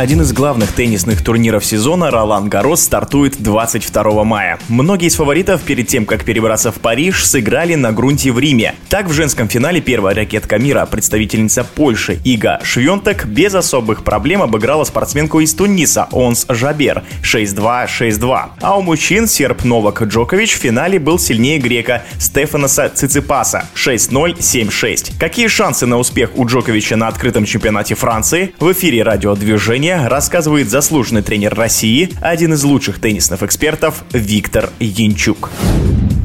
Один из главных теннисных турниров сезона Ролан Гарос стартует 22 мая. Многие из фаворитов перед тем, как перебраться в Париж, сыграли на грунте в Риме. Так в женском финале первая ракетка мира, представительница Польши Ига Швентек, без особых проблем обыграла спортсменку из Туниса Онс Жабер 6-2, 6-2. А у мужчин серб Новак Джокович в финале был сильнее грека Стефанаса Циципаса 6-0, 7-6. Какие шансы на успех у Джоковича на открытом чемпионате Франции? В эфире радиодвижения рассказывает заслуженный тренер России, один из лучших теннисных экспертов Виктор Янчук.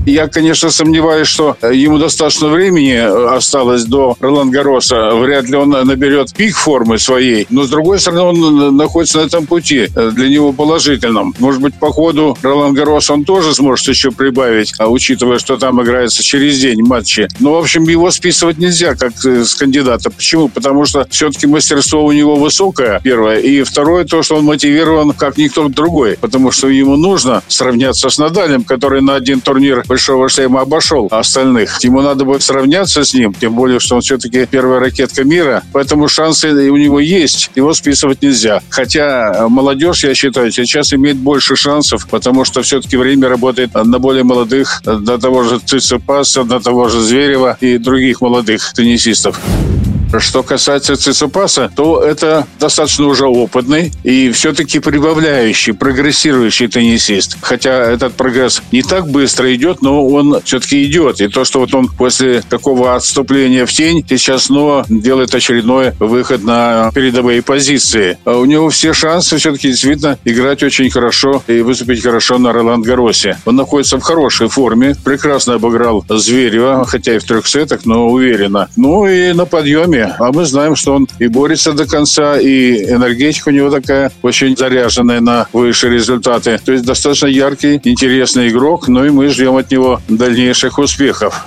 Я, конечно, сомневаюсь, что ему достаточно времени э, осталось до Ролан Гароса. Вряд ли он наберет пик формы своей. Но, с другой стороны, он находится на этом пути э, для него положительном. Может быть, по ходу Ролан Гарос он тоже сможет еще прибавить, а учитывая, что там играется через день матчи. Но, в общем, его списывать нельзя как э, с кандидата. Почему? Потому что все-таки мастерство у него высокое, первое. И второе, то, что он мотивирован как никто другой. Потому что ему нужно сравняться с Надалем, который на один турнир большого шлема обошел остальных. Ему надо будет сравняться с ним, тем более, что он все-таки первая ракетка мира, поэтому шансы у него есть, его списывать нельзя. Хотя молодежь, я считаю, сейчас имеет больше шансов, потому что все-таки время работает на более молодых, до того же Цицепаса, до того же Зверева и других молодых теннисистов. Что касается Цицепаса, то это достаточно уже опытный и все-таки прибавляющий, прогрессирующий теннисист. Хотя этот прогресс не так быстро идет, но он все-таки идет. И то, что вот он после такого отступления в тень сейчас снова делает очередной выход на передовые позиции. А у него все шансы все-таки действительно играть очень хорошо и выступить хорошо на Роланд Гаросе. Он находится в хорошей форме, прекрасно обыграл Зверева, хотя и в трех сетах, но уверенно. Ну и на подъеме а мы знаем, что он и борется до конца, и энергетика у него такая очень заряженная на высшие результаты. То есть достаточно яркий, интересный игрок, ну и мы ждем от него дальнейших успехов.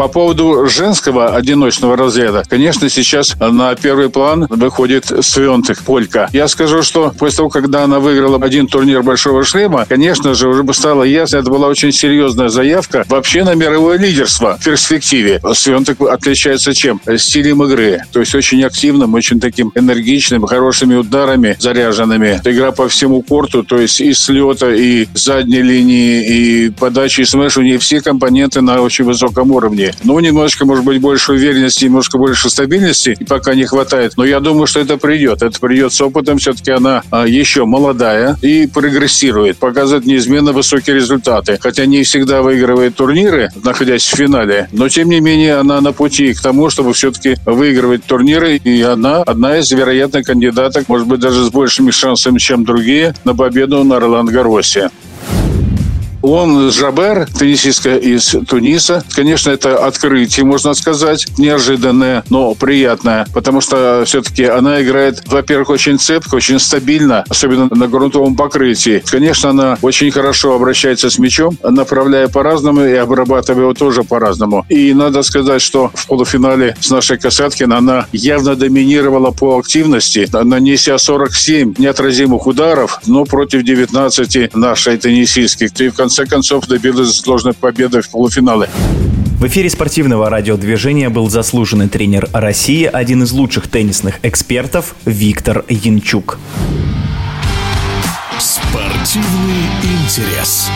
По поводу женского одиночного разряда, конечно, сейчас на первый план выходит Свентек, полька. Я скажу, что после того, когда она выиграла один турнир Большого шлема, конечно же, уже бы стало ясно, это была очень серьезная заявка вообще на мировое лидерство в перспективе. Свентек отличается чем? Стилем игры. То есть очень активным, очень таким энергичным, хорошими ударами заряженными. Игра по всему корту, то есть и слета, и задней линии, и подачи, и смеш. У нее все компоненты на очень высоком уровне. Ну, немножко, может быть, больше уверенности, немножко больше стабильности, и пока не хватает. Но я думаю, что это придет. Это придет с опытом. Все-таки она а, еще молодая и прогрессирует, показывает неизменно высокие результаты. Хотя не всегда выигрывает турниры, находясь в финале, но тем не менее она на пути к тому, чтобы все-таки выигрывать турниры, и она одна из вероятных кандидаток, может быть, даже с большими шансами, чем другие, на победу на Роланд Гаросе. Он Жабер, теннисистка из Туниса. Конечно, это открытие, можно сказать, неожиданное, но приятное, потому что все-таки она играет, во-первых, очень цепко, очень стабильно, особенно на грунтовом покрытии. Конечно, она очень хорошо обращается с мячом, направляя по-разному и обрабатывая его тоже по-разному. И надо сказать, что в полуфинале с нашей Касаткин она явно доминировала по активности, нанеся 47 неотразимых ударов, но против 19 нашей теннисистки. И в конце конце концов добилась сложной победы в полуфинале. В эфире спортивного радиодвижения был заслуженный тренер России, один из лучших теннисных экспертов Виктор Янчук. Спортивный интерес.